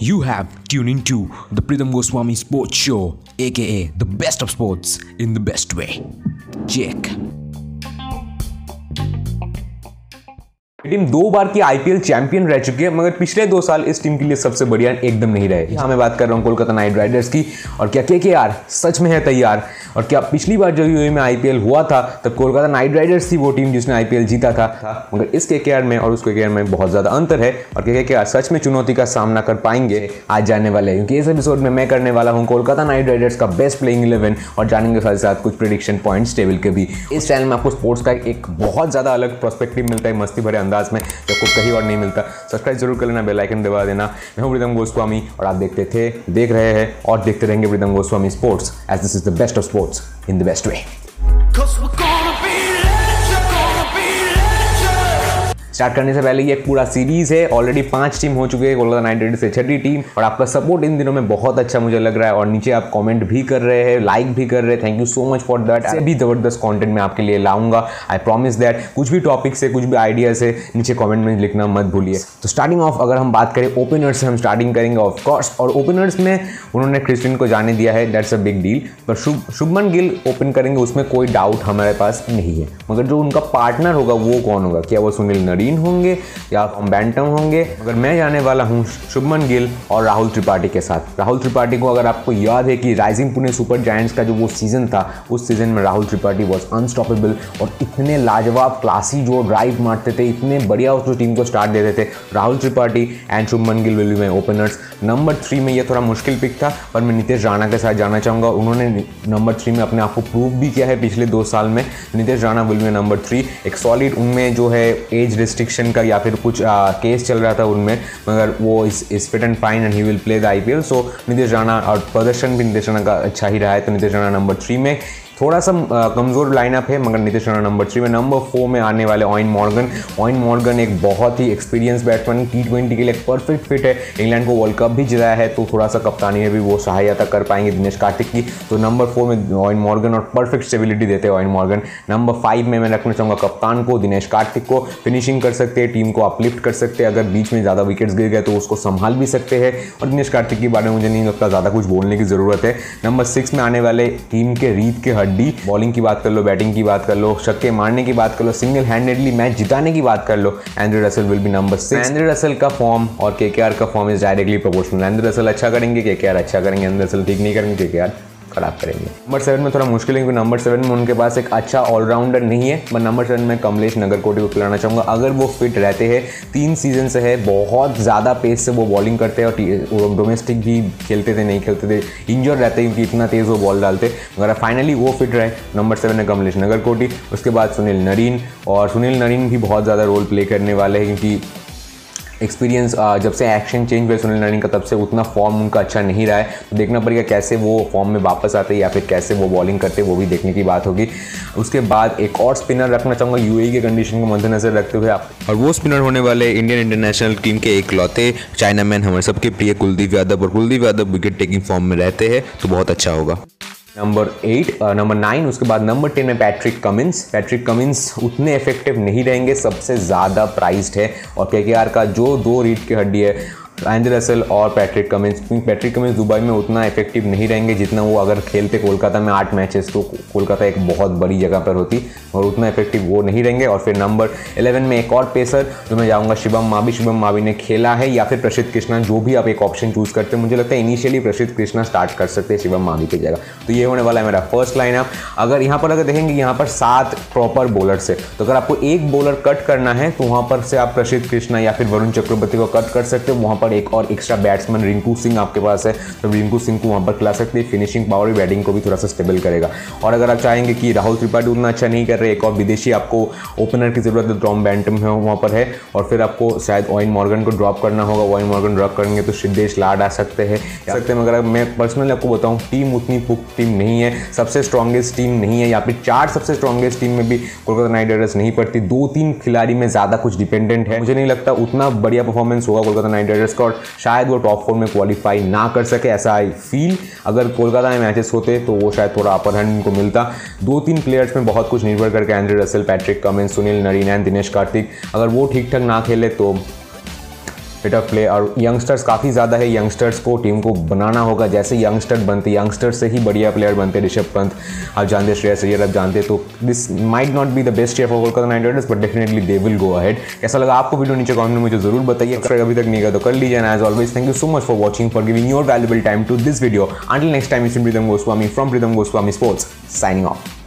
You have tuned into the Pritham Goswami Sports Show, aka the best of sports in the best way. Check. Team दो बार की IPL champion रह चुकी है मगर पिछले दो साल इस टीम के लिए सबसे बढ़िया एकदम नहीं रहे। यहाँ मैं बात कर रहा हूँ कोलकाता नाइट राइडर्स की और क्या के के आर सच में है तैयार? और क्या पिछली बार जब यूए में आईपीएल हुआ था तब कोलकाता नाइट राइडर्स थी वो टीम जिसने आईपीएल जीता था, मगर इस के के में और उस के में बहुत ज़्यादा अंतर है और के के सच में चुनौती का सामना कर पाएँगे आज जाने वाले क्योंकि इस एपिसोड में मैं करने वाला हूँ कोलकाता नाइट राइडर्स का बेस्ट प्लेइंग इलेवन और जानेंगे साथ साथ कुछ प्रिडिक्शन पॉइंट्स टेबल के भी। इस चैनल में आपको स्पोर्ट्स का एक बहुत ज़्यादा अलग प्रोस्पेक्टिव मिलता है मस्ती भरे अंदाज में जब कहीं और नहीं मिलता। सब्सक्राइब ज़रूर कर लेना बेलाइकन दबा देना। मैं हूँ प्रीतम गोस्वामी और आप देखते थे, देख रहे हैं और देखते रहेंगे Pritam Goswami sports edge this is the best of sports in the best way start करने से पहले ये पूरा सीरीज़ है। ऑलरेडी पाँच टीम हो चुके हैं, कोलकाता नाइट राइडर्स से छठी टीम और आपका सपोर्ट इन दिनों में बहुत अच्छा मुझे लग रहा है। और नीचे आप कमेंट भी कर रहे हैं लाइक भी कर रहे हैं। Thank you so much for that भी ज़बरदस्त कॉन्टेंट मैं आपके लिए लाऊँगा। आई प्रॉमिस दैट कुछ भी टॉपिक से कुछ भी आइडिया से नीचे कॉमेंट में लिखना मत भूलिए। तो स्टार्टिंग ऑफ़ अगर हम बात करें ओपनर्स से हम स्टार्टिंग करेंगे ऑफकोर्स और ओपनर्स में उन्होंने क्रिस्टियन को जाने दिया है दैट्स अ बिग डील पर शुभमन गिल ओपन करेंगे, उसमें कोई डाउट हमारे पास नहीं है। मगर जो उनका पार्टनर होगा, वो कौन होगा? क्या वो सुनील नरीन? होंगे, या हम बैंटम होंगे। मगर मैं जाने वाला हूँ शुभमन गिल और राहुल त्रिपाठी के साथ। राहुल त्रिपाठी को अगर आपको याद है कि राइजिंग पुणे सुपर जायंट्स का जो वो सीज़न था, उस सीज़न में राहुल त्रिपाठी वॉज़ अनस्टॉपेबल और इतने लाजवाब क्लासी जो ड्राइव मारते थे, इतने बढ़िया उस टीम को स्टार्ट देते थे। Rahul Tripathi and Shubman Gill will be my openers number three में ये थोड़ा मुश्किल पिक था, पर मैं नितेश राणा के साथ जाना चाहूँगा। उन्होंने नंबर थ्री में अपने आप को प्रूव भी किया है पिछले दो साल में। Nitish Rana will be number three एक सॉलिड उनमें जो है एज रिस्ट्रिक्शन का या फिर कुछ आ, केस चल रहा था उनमें मगर वो is is fit and fine and he will play the IPL so Nitish Rana और प्रदर्शन भी नीतीश राणा का अच्छा ही रहा है तो नीतीश राणा नंबर थ्री में थोड़ा सा कमज़ोर लाइनअप है, मगर नीतीश राणा नंबर थ्री में नंबर फोर में आने वाले ऑइन मॉर्गन ऑइन मॉर्गन एक बहुत ही एक्सपीरियंस बैट्समैन टी ट्वेंटी के लिए परफेक्ट फिट है। इंग्लैंड को वर्ल्ड कप भी जिताया है तो थोड़ा सा कप्तानी में भी, वो सहायता कर पाएँगे दिनेश कार्तिक। की तो नंबर फोर में ऑइन मॉर्गन और परफेक्ट स्टेबिलिटी देते हैं ऑइन मॉर्गन नंबर फाइव में मैं रखना चाहूँगा कप्तान को, दिनेश कार्तिक को। फिनिशिंग कर सकते हैं टीम को अपलिफ्ट कर सकते हैं। अगर बीच में ज़्यादा विकेट्स गिर गए तो उसको संभाल भी सकते हैं। और दिनेश कार्तिक के बारे में मुझे नहीं लगता, ज़्यादा कुछ बोलने की ज़रूरत है। नंबर सिक्स में आने वाले टीम के, रीत के हड्डी बॉलिंग की बात कर लो बैटिंग की बात कर लो शक्के मारने की बात कर लो सिंगल हैंडेडली मैच जिताने की बात कर लो Andre Russell will be number six Andre Russell का फॉर्म और के का form is directly proportional Andre Russell अच्छा करेंगे केकेआर अच्छा करेंगे एंड्रे रसल ठीक नहीं करेंगे के खराब करेंगे। नंबर सेवन में थोड़ा मुश्किल है, क्योंकि नंबर सेवन में उनके पास एक अच्छा ऑलराउंडर नहीं है मैं नंबर सेवन में कमलेश नगरकोटी को खिलाना चाहूँगा। अगर वो फिट रहते हैं, तीन सीज़न से है, बहुत ज़्यादा पेस से वो बॉलिंग करते हैं, और डोमेस्टिक भी खेलते थे, नहीं खेलते थे इंजर रहते क्योंकि इतना तेज़ वो बॉल डालते। मगर फाइनली वो फिट रहे नंबर सेवन है कमलेश नगरकोटी उसके बाद सुनील नरीन, और सुनील नरीन भी बहुत ज़्यादा रोल प्ले करने वाले हैं, क्योंकि एक्सपीरियंस जब से एक्शन चेंज हुआ सुनील नारायण का, तब से उतना फॉर्म उनका अच्छा नहीं रहा है। तो देखना पड़ेगा कैसे वो फॉर्म में वापस आते या फिर कैसे वो बॉलिंग करते वो भी देखने की बात होगी। उसके बाद एक और स्पिनर रखना चाहूँगा यूएई के कंडीशन को मद्देनजर रखते हुए आप और वो स्पिनर होने वाले इंडियन इंटरनेशनल टीम के एक लौते चाइना मैन हमारे सबके प्रिय कुलदीप यादव। और Kuldeep Yadav wicket taking form में रहते हैं तो बहुत अच्छा होगा। नंबर एट नंबर नाइन उसके बाद नंबर टेन में पैट्रिक कमिंस पैट्रिक कमिंस उतने इफ़ेक्टिव नहीं रहेंगे, सबसे ज़्यादा प्राइज्ड है। और के का जो दो रीट की हड्डी है एंजल रसल और पैट्रिक कमिंस। क्योंकि पैट्रिक कमिंस दुबई में उतना इफ़ेक्टिव नहीं रहेंगे जितना वो अगर खेलते कोलकाता में आठ मैचेस तो कोलकाता एक बहुत बड़ी जगह पर होती और उतना इफ़ेक्टिव वो नहीं रहेंगे। और फिर नंबर इलेवन में एक और पेसर जो मैं जाऊँगा, शिवम मावी। शिवम मावी ने खेला है या फिर प्रसिद्ध कृष्णा, जो भी आप एक ऑप्शन चूज़ करते हैं। मुझे लगता है इनिशियली प्रसिद्ध कृष्णा स्टार्ट कर सकते हैं शिवम मावी की जगह। तो ये होने वाला है मेरा फ़र्स्ट लाइन अप अगर यहाँ पर अगर देखेंगे, यहाँ पर सात प्रॉपर बॉलर से तो अगर आपको एक बॉलर कट करना है तो वहाँ पर से आप प्रसिद्ध कृष्णा या फिर वरुण चक्रवर्ती को कट कर सकते हो। वहाँ पर एक और एक्स्ट्रा बैट्समैन रिंकू सिंह आपके पास है। तो रिंकू सिंह को वहाँ पर खिला सकते हैं फिनिशिंग पावर बैटिंग को भी थोड़ा सा स्टेबल करेगा। और अगर आप चाहेंगे कि राहुल त्रिपाठी उतना अच्छा नहीं कर रहे, एक और विदेशी आपको ओपनर की ज़रूरत है ड्रॉम बैंटम है वहाँ पर है। और फिर आपको शायद ओइन मॉर्गन को ड्रॉप करना होगा। ओइन मॉर्गन ड्रॉप करेंगे तो सिद्धेश लाड आ सकते हैं। सकते हैं, मगर मैं पर्सनली आपको बताऊँ टीम उतनी पुख टीम नहीं है। सबसे स्ट्रॉन्गेस्ट टीम नहीं है। या फिर चार सबसे स्ट्रॉन्गेस्ट टीम में भी कोलकाता नाइट राइडर्स नहीं पड़ती। दो तीन खिलाड़ी में ज़्यादा कुछ डिपेंडेंट है। मुझे नहीं लगता उतना बढ़िया परफॉर्मेंस होगा कोलकाता नाइट राइडर्स और शायद वो टॉप फोर में क्वालिफाई ना कर सके, ऐसा आई फील अगर कोलकाता में मैचेस होते तो वो शायद थोड़ा अपर हैंड उनको मिलता. दो तीन प्लेयर्स में बहुत कुछ निर्भर करके Andre Russell Patrick Cummins Sunil Narine Dinesh Karthik अगर वो ठीक ठाक ना खेले तो बेटर प्ले और यंगस्टर्स काफ़ी ज़्यादा है यंगस्टर्स को टीम को बनाना होगा। जैसे यंगस्टर बनते यंगस्टर्स से ही बढ़िया प्लेयर बनते ऋषभ पंत। आप जानते श्रेयस अय्यर, आप जानते तो this might not be the best year for Kolkata Knight Riders but definitely they will go ahead कैसा लगा आपको वीडियो नीचे कमेंट में मुझे ज़रूर बताइए। अगर अभी तक नहीं किया तो कर लीजिए। As always thank you so much for watching for giving your valuable time to this video until next time is Pritam Goswami from Pritam Goswami sports signing off